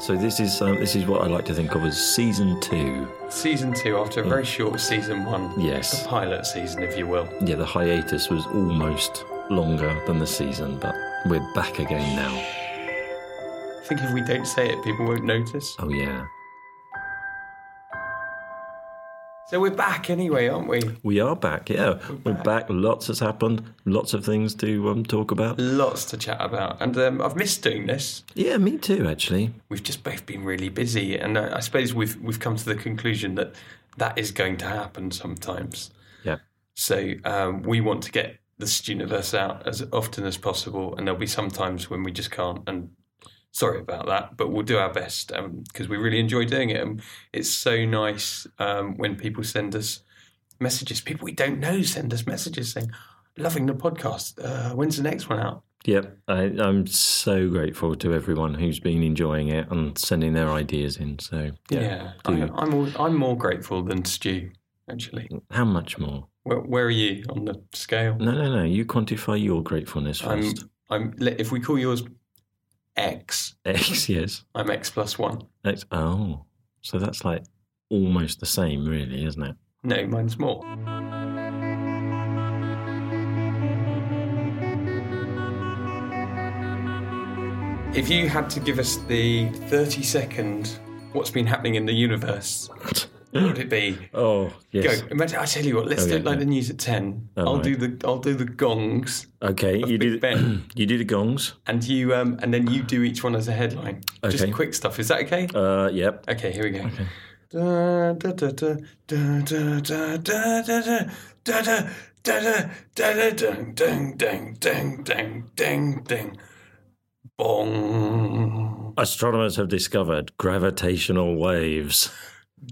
So this is um, this is what I like to think of as season two. Season two, after a very short season one. Yes. The pilot season, if you will. Yeah, the hiatus was almost longer than the season, but we're back again now. I think if we don't say it, people won't notice. Oh yeah, So we're back anyway, aren't we? we are back. Yeah, we're, back. Lots has happened. Lots of things to um, talk about. Lots to chat about. And um, I've missed doing this. Yeah, me too. Actually, We've just both been really busy. And I, I suppose we've, we've come to the conclusion that that is going to happen sometimes. yeah. So um, we want to get the Stuniverse out as often as possible, and there'll be some times when we just can't. And sorry about that, but we'll do our best because we really enjoy doing it. And it's so nice um, when people send us messages. People we don't know send us messages saying, "Loving the podcast. Uh, when's the next one out?" Yep, I, I'm so grateful to everyone who's been enjoying it and sending their ideas in. So yeah, Yeah. I, I'm all, I'm more grateful than Stu. Actually, how much more? where, where are you on the scale? No, no, no. You quantify your gratefulness I'm, first. I'm. If we call yours X, X, yes. I'm X plus one. X. Oh, so that's like almost the same, really, isn't it? No, mine's more. If you had to give us the 30 second what's been happening in the universe, would it be? Oh, yes. Go. Imagine, I tell you what, let's Oh, do it like yeah. the news at 10. Oh, I'll right. do the I'll do the gongs Okay, you Big do Ben. you do the gongs. and you um and then you do each one as a headline. Okay. Just quick stuff. Is that okay? Uh, yep. Okay, here we go. Da, da, da, da, da, da, da, da, da, da, da, da, da, da, da, ding, ding, ding, ding, ding, ding. Bong, Astronomers have discovered gravitational waves.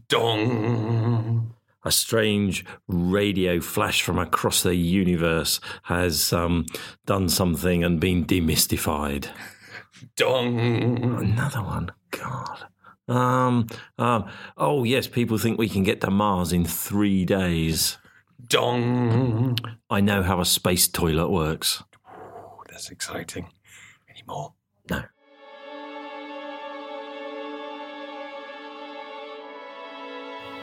Dong. A strange radio flash from across the universe has um, done something and been demystified. Dong. Another one. God. Um, um, oh, yes, people think we can get to Mars in three days. Dong. I know how a space toilet works. Oh, that's exciting. Any more?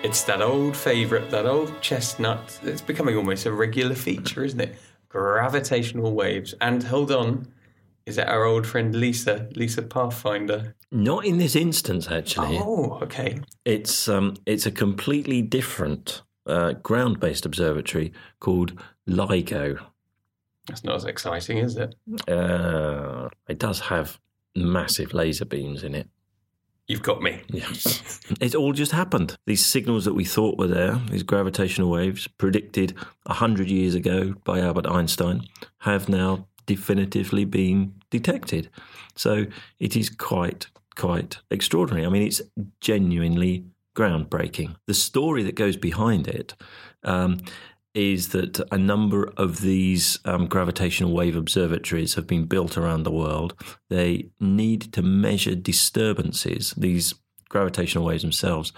It's that old favourite, that old chestnut. It's becoming almost a regular feature, isn't it? Gravitational waves. And hold on, is it our old friend Lisa, Lisa Pathfinder? Not in this instance, actually. Oh, okay. It's um, it's a completely different uh, ground-based observatory called LIGO. That's not as exciting, is it? Uh, it does have massive laser beams in it. You've got me. Yes. it all just happened. These signals that we thought were there, these gravitational waves predicted 100 years ago by Albert Einstein, have now definitively been detected. So it is quite, quite extraordinary. I mean, it's genuinely groundbreaking. The story that goes behind it um, is that a number of these um, gravitational wave observatories have been built around the world. They need to measure disturbances. These gravitational waves themselves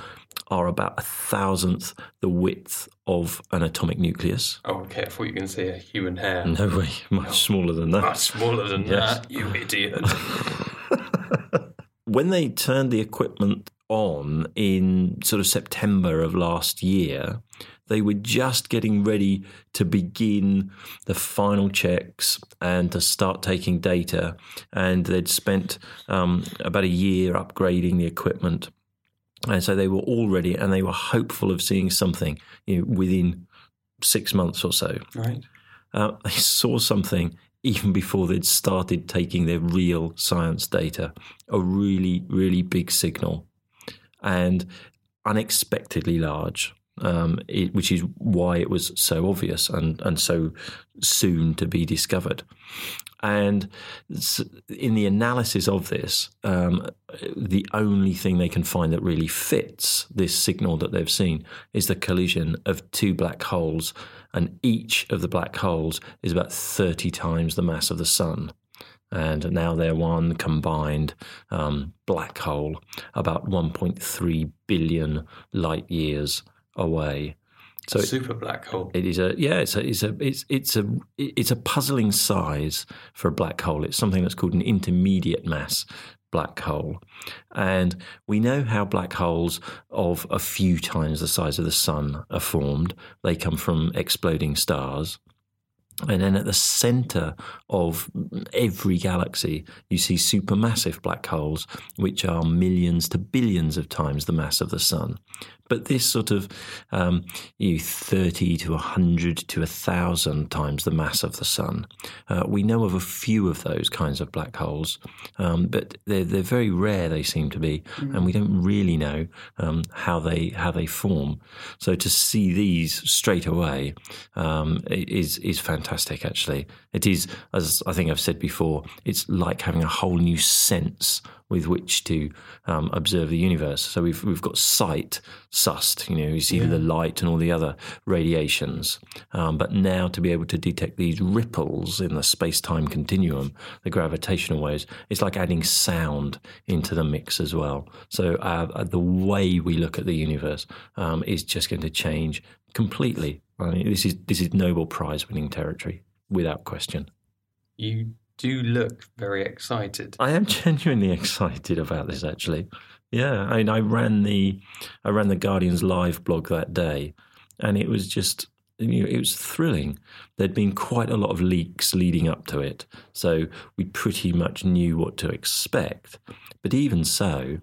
are about a thousandth the width of an atomic nucleus. Oh, okay. I thought you were going to say a human hair. No way, much smaller than that. Much smaller than Yes. that, you idiot. when they turned the equipment on in sort of September of last year, they were just getting ready to begin the final checks and to start taking data. And they'd spent um, about a year upgrading the equipment. And so they were all ready and they were hopeful of seeing something you know, within six months or so. right. Uh, they saw something even before they'd started taking their real science data, a really, really big signal and unexpectedly large, um, it, which is why it was so obvious and, and so soon to be discovered. And in the analysis of this, um, the only thing they can find that really fits this signal that they've seen is the collision of two black holes, and each of the black holes is about 30 times the mass of the sun. And now they're one combined um, black hole, about 1.3 billion light years away. So Super black hole. It is a yeah. It's a it's a it's it's a it's a puzzling size for a black hole. It's something that's called an intermediate mass black hole, and we know how black holes of a few times the size of the sun are formed. They come from exploding stars. And then at the center of every galaxy, you see supermassive black holes, which are millions to billions of times the mass of the sun. But this sort of um, you 30 to 100 to 1,000 times the mass of the sun. Uh, we know of a few of those kinds of black holes, um, but they're, they're very rare, they seem to be, and we don't really know um, how, they, how they form. So to see these straight away um, is, is fantastic, actually. It is, as I think I've said before, it's like having a whole new sense with which to um, observe the universe. So we've we've got sight sussed, you know, you see the light and all the other radiations, um, but now to be able to detect these ripples in the space time continuum, the gravitational waves, it's like adding sound into the mix as well. So uh, the way we look at the universe um, is just going to change completely. I mean, this is this is Nobel Prize winning territory without question. You do look very excited. I am genuinely excited about this. Actually, yeah. I mean, I ran the I ran the Guardian's live blog that day, and it was just you know, it was thrilling. There'd been quite a lot of leaks leading up to it, so we pretty much knew what to expect. But even so,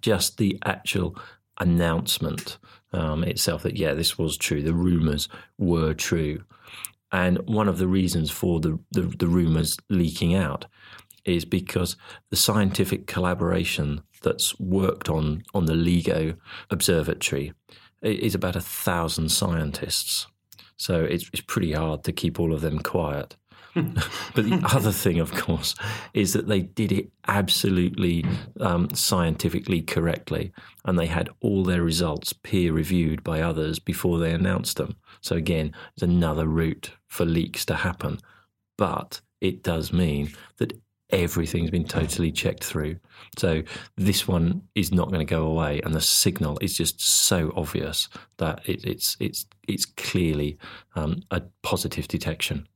just the actual announcement um, itself that yeah, this was true. The rumours were true. And one of the reasons for the, the, the rumours leaking out is because the scientific collaboration that's worked on, on the LIGO Observatory is about a thousand scientists. So it's, it's pretty hard to keep all of them quiet. but the other thing, of course, is that they did it absolutely um, scientifically correctly, and they had all their results peer reviewed by others before they announced them. So again, it's another route for leaks to happen, but it does mean that everything's been totally checked through. So this one is not going to go away, and the signal is just so obvious that it, it's it's it's clearly um, a positive detection.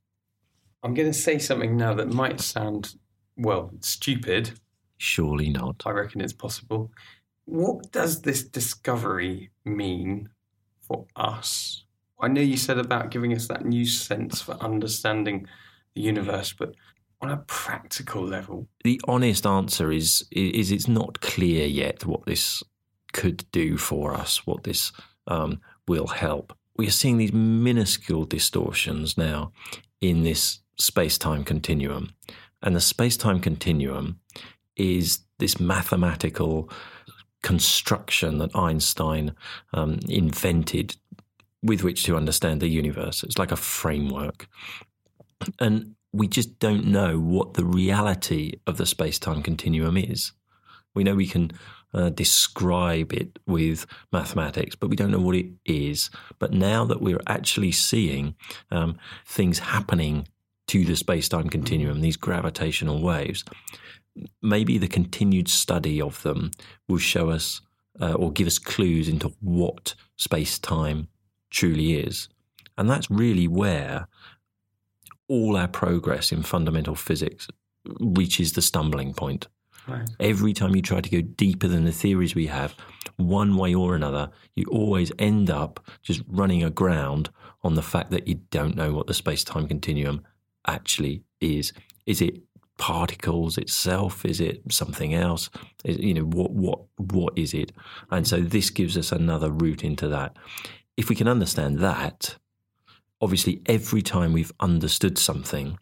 I'm going to say something now that might sound, well, stupid. Surely not. I reckon it's possible. What does this discovery mean for us? I know you said about giving us that new sense for understanding the universe, but on a practical level, The honest answer is is it's not clear yet what this could do for us, what this um, will help. We are seeing these minuscule distortions now in this space time continuum. And the space time continuum is this mathematical construction that Einstein um, invented with which to understand the universe. It's like a framework. And we just don't know what the reality of the space time continuum is. We know we can uh, describe it with mathematics, but we don't know what it is. But now that we're actually seeing um, things happening to the space time continuum, these gravitational waves, maybe the continued study of them will show us uh, or give us clues into what space time truly is. And that's really where all our progress in fundamental physics reaches the stumbling point. right. Every time you try to go deeper than the theories we have, one way or another, you always end up just running aground on the fact that you don't know what the space time continuum actually is. Is it particles itself? Is it something else? Is, you know, what, what, what is it? And so this gives us another route into that. If we can understand that, obviously, every time we've understood something,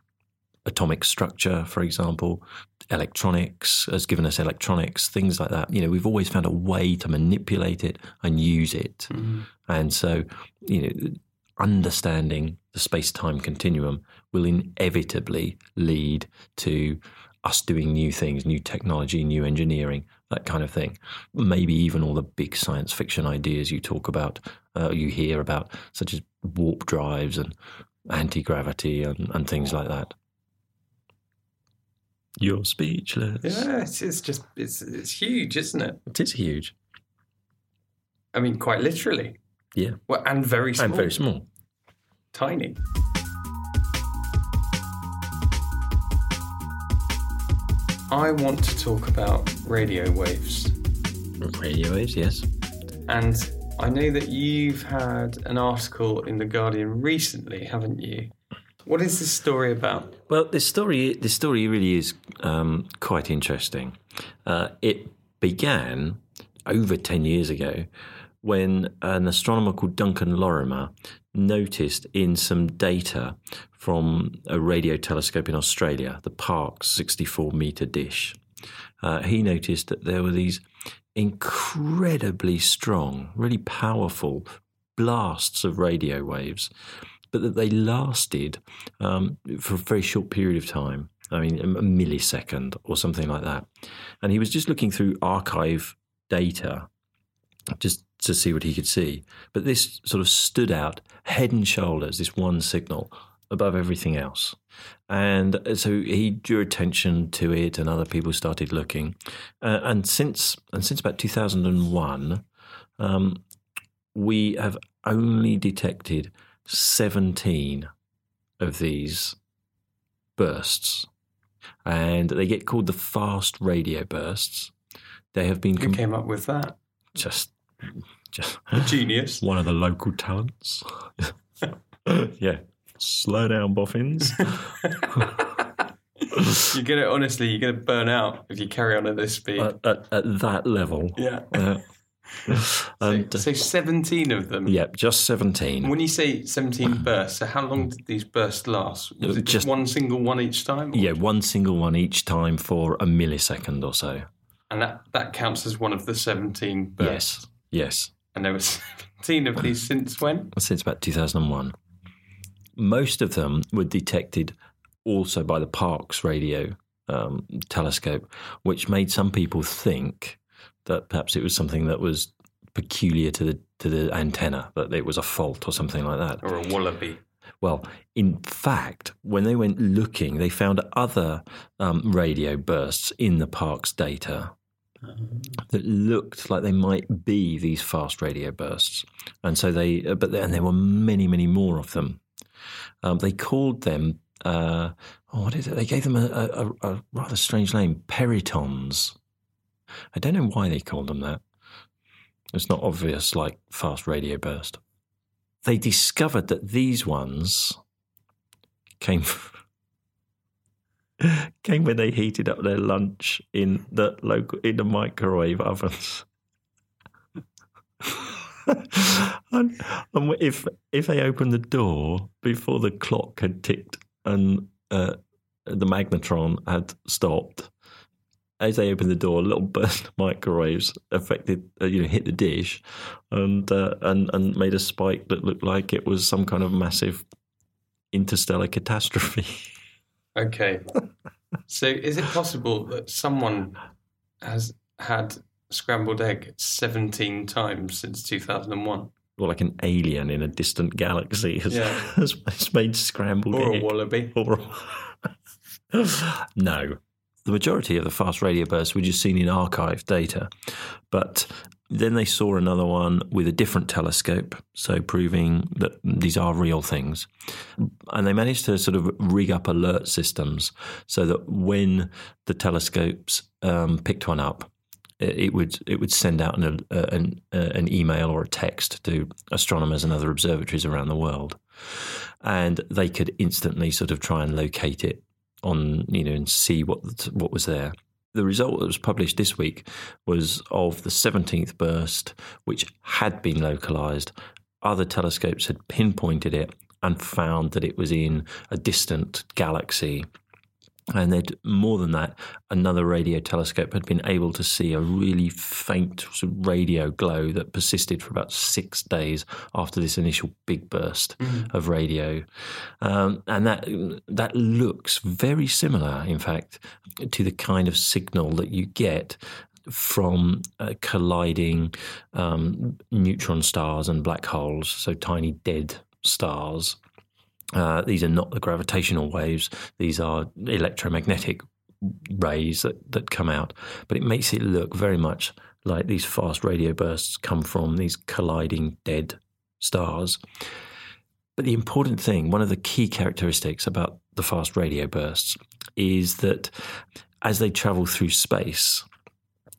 atomic structure, for example, electronics has given us electronics, things like that. You know, we've always found a way to manipulate it and use it. Mm-hmm. And so, you know, understanding the space time continuum will inevitably lead to us doing new things, new technology, new engineering, that kind of thing. Maybe even all the big science fiction ideas you talk about, uh, you hear about, such as warp drives and anti gravity and, and things like that. You're speechless. Yeah, it's, it's just it's it's huge, isn't it? It is huge. I mean, quite literally. Yeah. Well, and very small. And very small. Tiny. I want to talk about radio waves. Radio waves, yes. And I know that you've had an article in The Guardian recently, haven't you? What is this story about? Well, this story, this story really is um, quite interesting. Uh, it began over 10 years ago when an astronomer called Duncan Lorimer noticed in some data from a radio telescope in Australia, the Parkes 64 meter dish, uh, he noticed that there were these incredibly strong, really powerful blasts of radio waves, but that they lasted um, for a very short period of time. I mean, a millisecond or something like that. And he was just looking through archive data just to see what he could see. But this sort of stood out head and shoulders, this one signal above everything else. And so he drew attention to it, and other people started looking. Uh, and since and since about 2001, um, we have only detected 17 of these bursts, and they get called the fast radio bursts. They have been Who came up with that? just just Genius. one of the local talents. yeah, slow down, boffins. You're gonna honestly, you're gonna burn out if you carry on at this speed. at, at, at that level. yeah. Uh, So, and, so 17 of them. yeah, just 17. When you say 17 bursts, so how long did these bursts last? Was it just, Just- one single one each time? Yeah, one single one each time for a millisecond or so. And that, that counts as one of the 17 bursts. Yes, yes. And there were 17 of these since when? Since about 2001. Most of them were detected also by the Parkes radio um, telescope, which made some people think that perhaps it was something that was peculiar to the to the antenna, that it was a fault or something like that. Or a wallaby? Well, in fact, when they went looking, they found other um, radio bursts in the Parkes data that looked like they might be these fast radio bursts, and so they, uh, but and there were many, many more of them. Um, they called them, uh, oh, what is it? They gave them a, a, a rather strange name, peritons. I don't know why they called them that. It's not obvious, like fast radio burst they discovered that these ones came came when they heated up their lunch in the local in the microwave ovens. and, and if if they opened the door before the clock had ticked and uh, the magnetron had stopped, as they opened the door, a little burst microwaves affected, uh, you know, hit the dish, and uh, and and made a spike that looked like it was some kind of massive interstellar catastrophe. Okay. so is it possible that someone has had scrambled egg 17 times since 2001? or like an alien in a distant galaxy has, Yeah. has, has made scrambled egg. Or a wallaby? Or no. The majority of the fast radio bursts were just seen in archive data. But then they saw another one with a different telescope, so proving that these are real things. And they managed to sort of rig up alert systems so that when the telescopes um, picked one up, it would it would send out an, an, an email or a text to astronomers and other observatories around the world, and they could instantly sort of try and locate it on you know and see what what was there. The result that was published this week was of the 17th burst, which had been localized. Other telescopes had pinpointed it and found that it was in a distant galaxy. And they'd, more than that, another radio telescope had been able to see a really faint sort of radio glow that persisted for about six days after this initial big burst of radio, um, and that that looks very similar, in fact, to the kind of signal that you get from uh, colliding um, neutron stars and black holes, so tiny dead stars. Uh, these are not the gravitational waves; these are electromagnetic rays that, that come out. But it makes it look very much like these fast radio bursts come from these colliding dead stars. But the important thing, one of the key characteristics about the fast radio bursts, is that as they travel through space,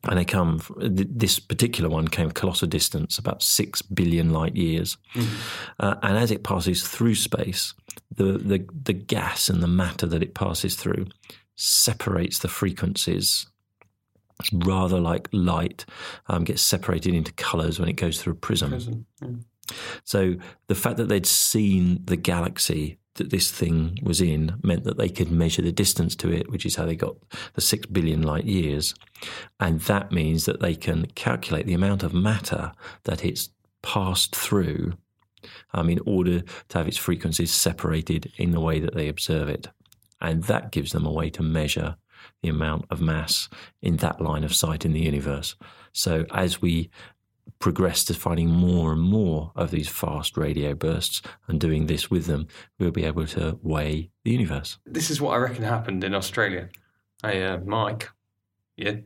and they come. This particular one came colossal distance, about six billion light years, mm-hmm. uh, and as it passes through space, the, the the gas and the matter that it passes through separates the frequencies rather like light um, gets separated into colors when it goes through a prism. prism yeah. So the fact that they'd seen the galaxy that this thing was in meant that they could measure the distance to it, which is how they got the six billion light years. And that means that they can calculate the amount of matter that it's passed through um, in order to have its frequencies separated in the way that they observe it. And that gives them a way to measure the amount of mass in that line of sight in the universe. So as we progress to finding more and more of these fast radio bursts and doing this with them, we'll be able to weigh the universe. This is what I reckon happened in Australia. Hey, uh, Mike. Yeah.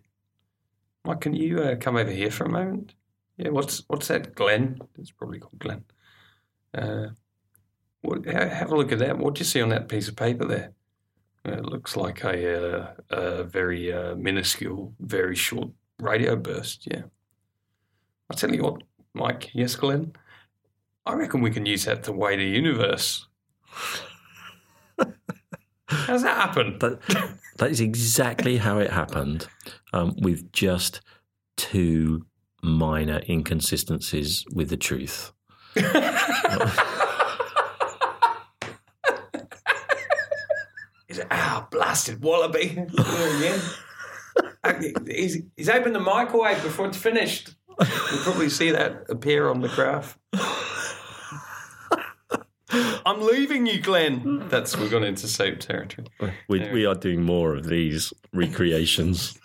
Mike, can you uh, come over here for a moment? Yeah, what's what's that, Glenn? It's probably called Glenn. Uh, what, have a look at that. What do you see on that piece of paper there? It looks like a, uh, a very uh, minuscule, very short radio burst. Yeah. I tell you what, Mike. Yes, Glenn. I reckon we can use that to weigh the universe. How's that happen? That, that is exactly how it happened, um, with just two minor inconsistencies with the truth. ah, blasted wallaby. he's, he's opened the microwave before it's finished. You'll probably see that appear on the graph. I'm leaving you, Glenn. That's we've gone into soap territory. We, anyway. we are doing more of these recreations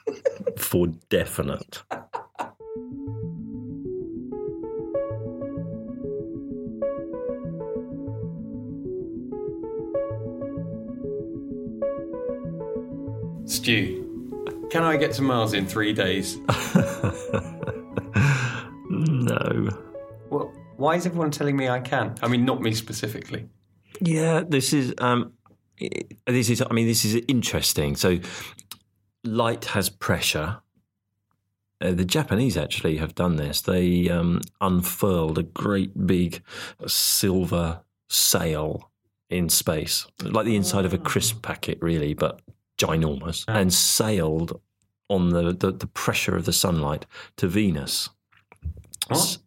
for definite. Stu, can I get to Mars in three days? why is everyone telling me I can? I mean, not me specifically. Yeah, this is um, this is. I mean, this is interesting. So, light has pressure. Uh, the Japanese actually have done this. They um, unfurled a great big silver sail in space, like the inside of a crisp packet, really, but ginormous, and sailed on the, the, the pressure of the sunlight to Venus. What?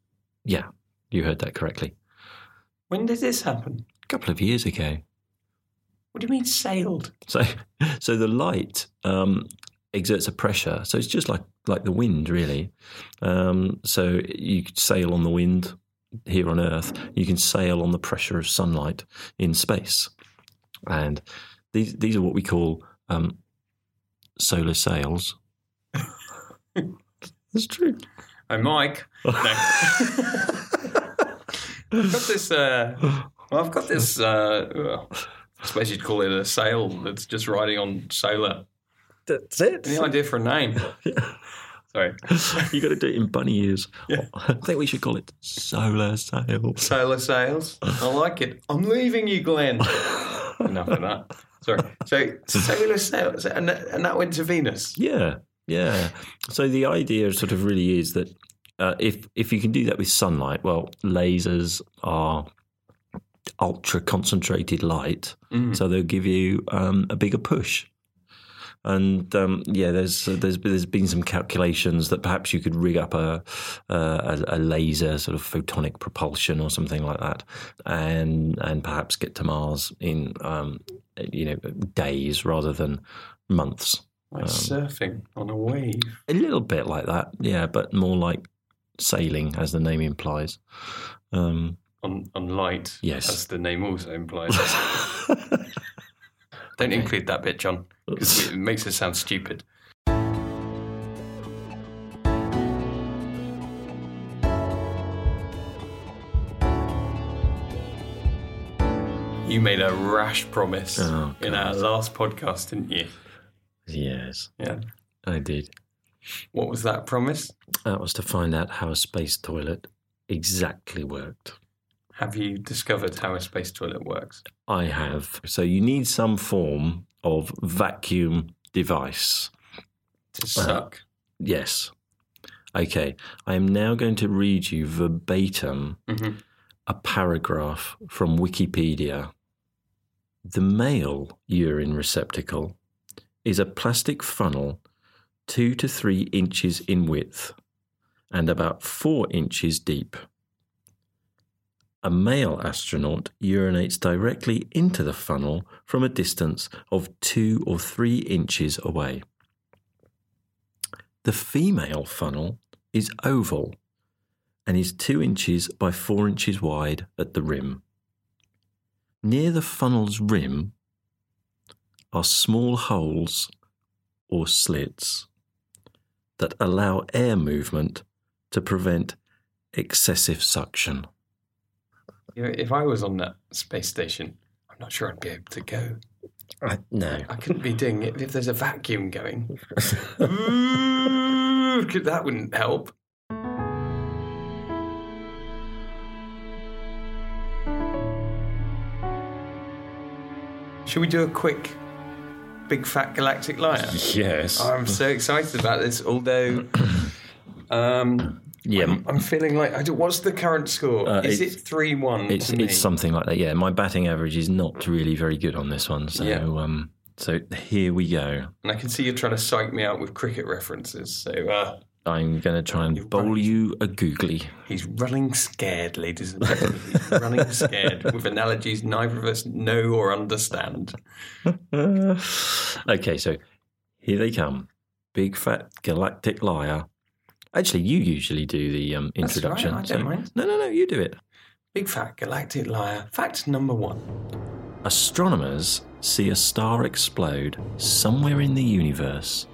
Yeah, you heard that correctly. When did this happen? A couple of years ago. What do you mean sailed? So, so the light um, exerts a pressure. So it's just like like the wind, really. Um, so you could sail on the wind here on Earth. You can sail on the pressure of sunlight in space, and these these are what we call um, solar sails. That's true. I'm Mike. No. I've got this. Uh, well, I've got this. Uh, I suppose you'd call it a sail that's just riding on solar. That's it. Any idea for a name? yeah. Sorry. you got to do it in bunny ears. Yeah. I think we should call it solar sails. Solar sails. I like it. I'm leaving you, Glenn. Enough of that. Sorry. So solar sails, and that, and that went to Venus. Yeah, yeah. So the idea sort of really is that uh, if if you can do that with sunlight, well, lasers are ultra concentrated light, mm. so they'll give you um, a bigger push. And um, yeah, there's there's there's been some calculations that perhaps you could rig up a, a, a laser sort of photonic propulsion or something like that, and and perhaps get to Mars in um, you know days rather than months. Like um, surfing on a wave. A little bit like that, yeah, but more like sailing, as the name implies. Um, on, on light, yes, as the name also implies. Don't okay. include that bit, John, because it makes it sound stupid. You made a rash promise oh, in our last podcast, didn't you? Yes. Yeah. I did. What was that promise? That was to find out how a space toilet exactly worked. have you discovered how a space toilet works? I have. So you need some form of vacuum device. To suck. Yes. Okay. I am now going to read you verbatim Mhm. a paragraph from Wikipedia. The male urine receptacle is a plastic funnel two to three inches in width and about four inches deep. A male astronaut urinates directly into the funnel from a distance of two or three inches away. The female funnel is oval and is two inches by four inches wide at the rim. Near the funnel's rim are small holes or slits that allow air movement to prevent excessive suction. You know, if I was on that space station, I'm not sure I'd be able to go. I, no. I couldn't be doing it if there's a vacuum going. That wouldn't help. Should we do a quick big fat galactic liar? Yes. I'm so excited about this, although um, yeah. I'm, I'm feeling like I don't, what's the current score? Uh, Is it three one? It's it's something like that. Yeah, my batting average is not really very good on this one. So Yeah. um, so here we go. and I can see you're trying to psych me out with cricket references. So uh, I'm going to try and bowl you a googly. he's running scared, ladies and gentlemen. He's running scared with analogies neither of us know or understand. okay, so here they come. Big fat galactic liar. Actually, you usually do the um, That's all right, introduction. I don't so- mind. No, no, no. You do it. Big fat galactic liar. Fact number one. Astronomers see a star explode somewhere in the universe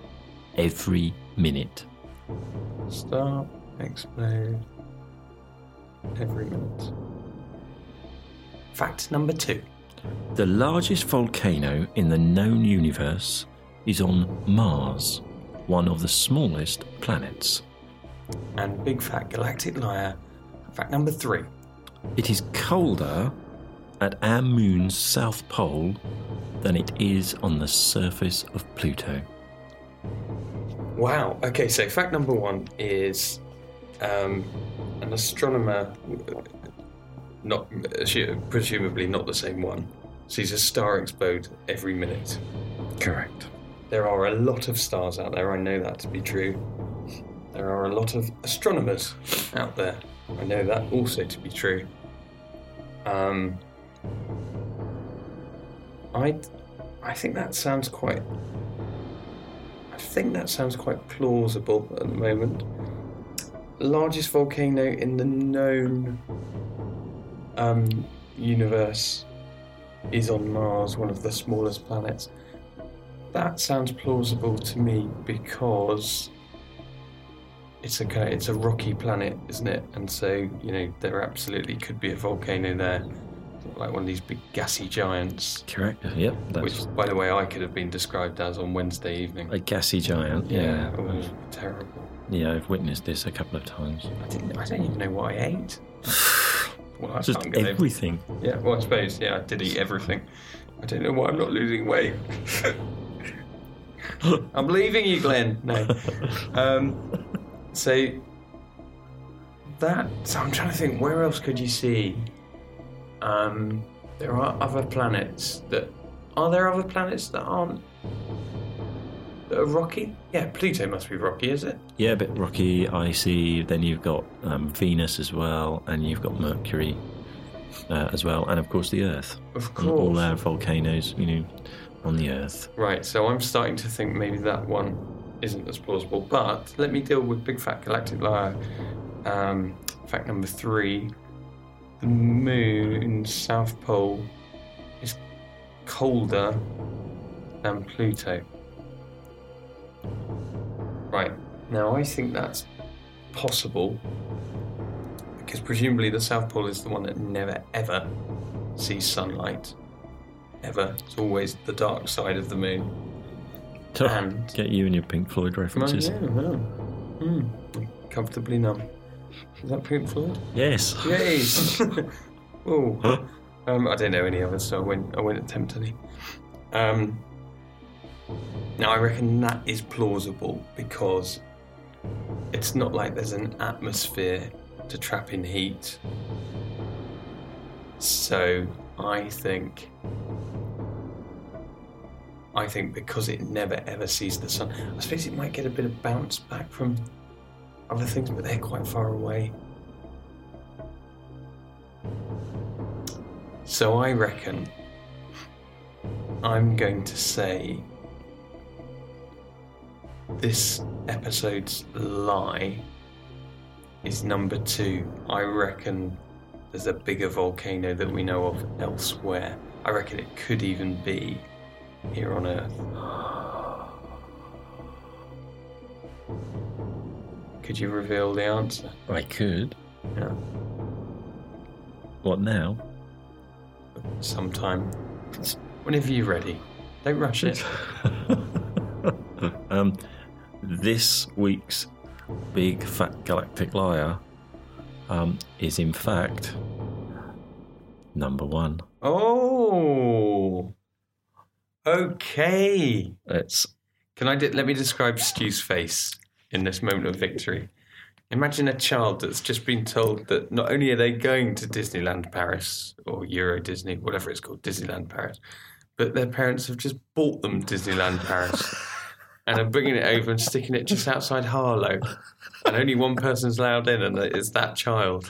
every minute. Start, explode, every minute. Fact number two. The largest volcano in the known universe is on Mars, one of the smallest planets. And big fat galactic liar. Fact number three. It is colder at our moon's south pole than it is on the surface of Pluto. Wow. Okay, so fact number one is um, an astronomer, not presumably not the same one, sees a star explode every minute. Correct. There are a lot of stars out there. I know that to be true. There are a lot of astronomers out there. I know that also to be true. Um, I, I think that sounds quite. I think that sounds quite plausible at the moment. Largest volcano in the known um, universe is on Mars, one of the smallest planets. That sounds plausible to me because it's a kind it's a rocky planet, isn't it? And so you know there absolutely could be a volcano there, like one of these big gassy giants. Correct. Yep. That's Which, by the way, I could have been described as on Wednesday evening. a gassy giant. Yeah. it was terrible. Yeah, I've witnessed this a couple of times. I didn't. I don't even know what I ate. Well, I Just can't get over- everything. Yeah, well, I suppose. Yeah, I did eat everything. I don't know why I'm not losing weight. I'm leaving you, Glenn. No. Um, so that. So I'm trying to think. Where else could you see? Um, there are other planets that. Are there other planets that aren't? That are rocky? Yeah, Pluto must be rocky, is it? Yeah, a bit rocky, icy. Then you've got um, Venus as well, and you've got Mercury uh, as well, and of course the Earth. Of And All course. our volcanoes, you know, on the Earth. Right, so I'm starting to think maybe that one isn't as plausible. But let me deal with Big Fat Galactic Liar. Um, fact number three the Moon, south pole is colder than Pluto. Right, now I think that's possible because presumably the south pole is the one that never ever sees sunlight. Ever. It's always the dark side of the moon. And- Get you and your Pink Floyd references. Oh, yeah, well. Hmm. Comfortably numb. Is that Pink Floyd? Yes. Yes. Oh, um, I don't know any others, so I went. I went attempt any. Um, now I reckon that is plausible because it's not like there's an atmosphere to trap in heat. So I think I think because it never ever sees the sun, I suppose it might get a bit of bounce back from other things, but they're quite far away. So I reckon I'm going to say this episode's lie is number two. I reckon there's a bigger volcano that we know of elsewhere. I reckon it could even be here on Earth. Could you reveal the answer? I could. Yeah. What now? Sometime. Whenever you're ready. Don't rush it. um, this week's big fat galactic liar um, is in fact number one. Oh. Okay. It's Can I de- let me describe Stu's face in this moment of victory? Imagine a child that's just been told that not only are they going to Disneyland Paris or Euro Disney, whatever it's called, Disneyland Paris, but their parents have just bought them Disneyland Paris and I'm bringing it over and sticking it just outside Harlow, and only one person's allowed in, and it's that child.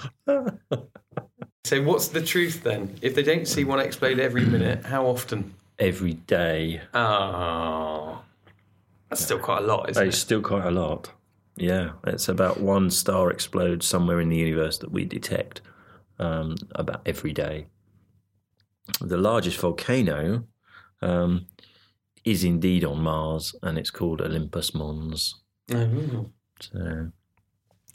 So, what's the truth then? If they don't see one explode every minute, how often? every day. Oh, that's still quite a lot, isn't It's it? still quite a lot. Yeah, it's about one star explodes somewhere in the universe that we detect um, about every day. The largest volcano um, is indeed on Mars, and it's called Olympus Mons. Oh, So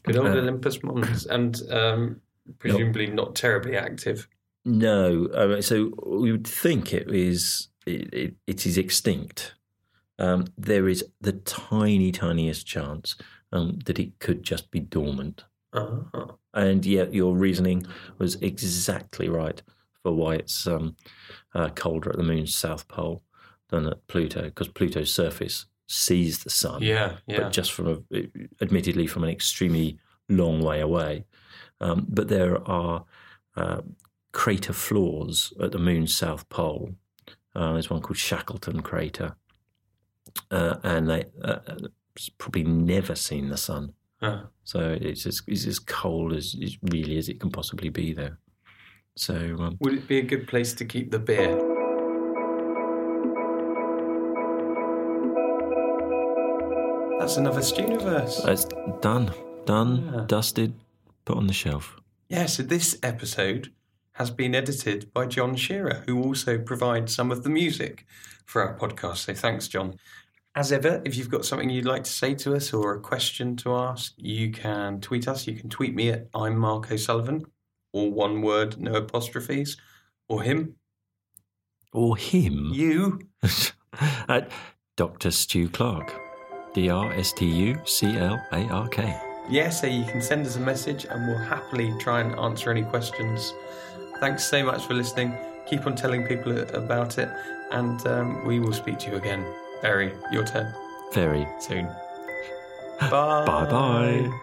good old Uh, Olympus Mons, and um, presumably not terribly active. No, uh, so we would think it is it, it, it is extinct. Um, there is the tiny, tiniest chance um, that it could just be dormant. Ah, And yet, your reasoning was exactly right for why it's um, uh, colder at the moon's south pole than at Pluto, because Pluto's surface sees the sun, yeah, yeah. but just from a, admittedly from an extremely long way away. Um, but there are uh, crater floors at the moon's south pole. Uh, there's one called Shackleton crater, uh, and they uh, probably never seen the sun. So it's as, it's as cold as as really as it can possibly be there. So um, would it be a good place to keep the beer? That's another Stuniverse. Uh, it's done, done, Yeah. dusted, put on the shelf. Yeah, so this episode has been edited by John Shearer, who also provides some of the music for our podcast. So thanks, John. As ever, if you've got something you'd like to say to us or a question to ask, you can tweet us. You can tweet me at I'm Mark O'Sullivan, or one word, no apostrophes, or him, Or him you. at Dr. Stu Clark, D R S T U C L A R K. Yeah, so you can send us a message and we'll happily try and answer any questions. Thanks so much for listening. Keep on telling people about it, and um, we will speak to you again. Barry, your turn Very soon. Bye. Bye bye.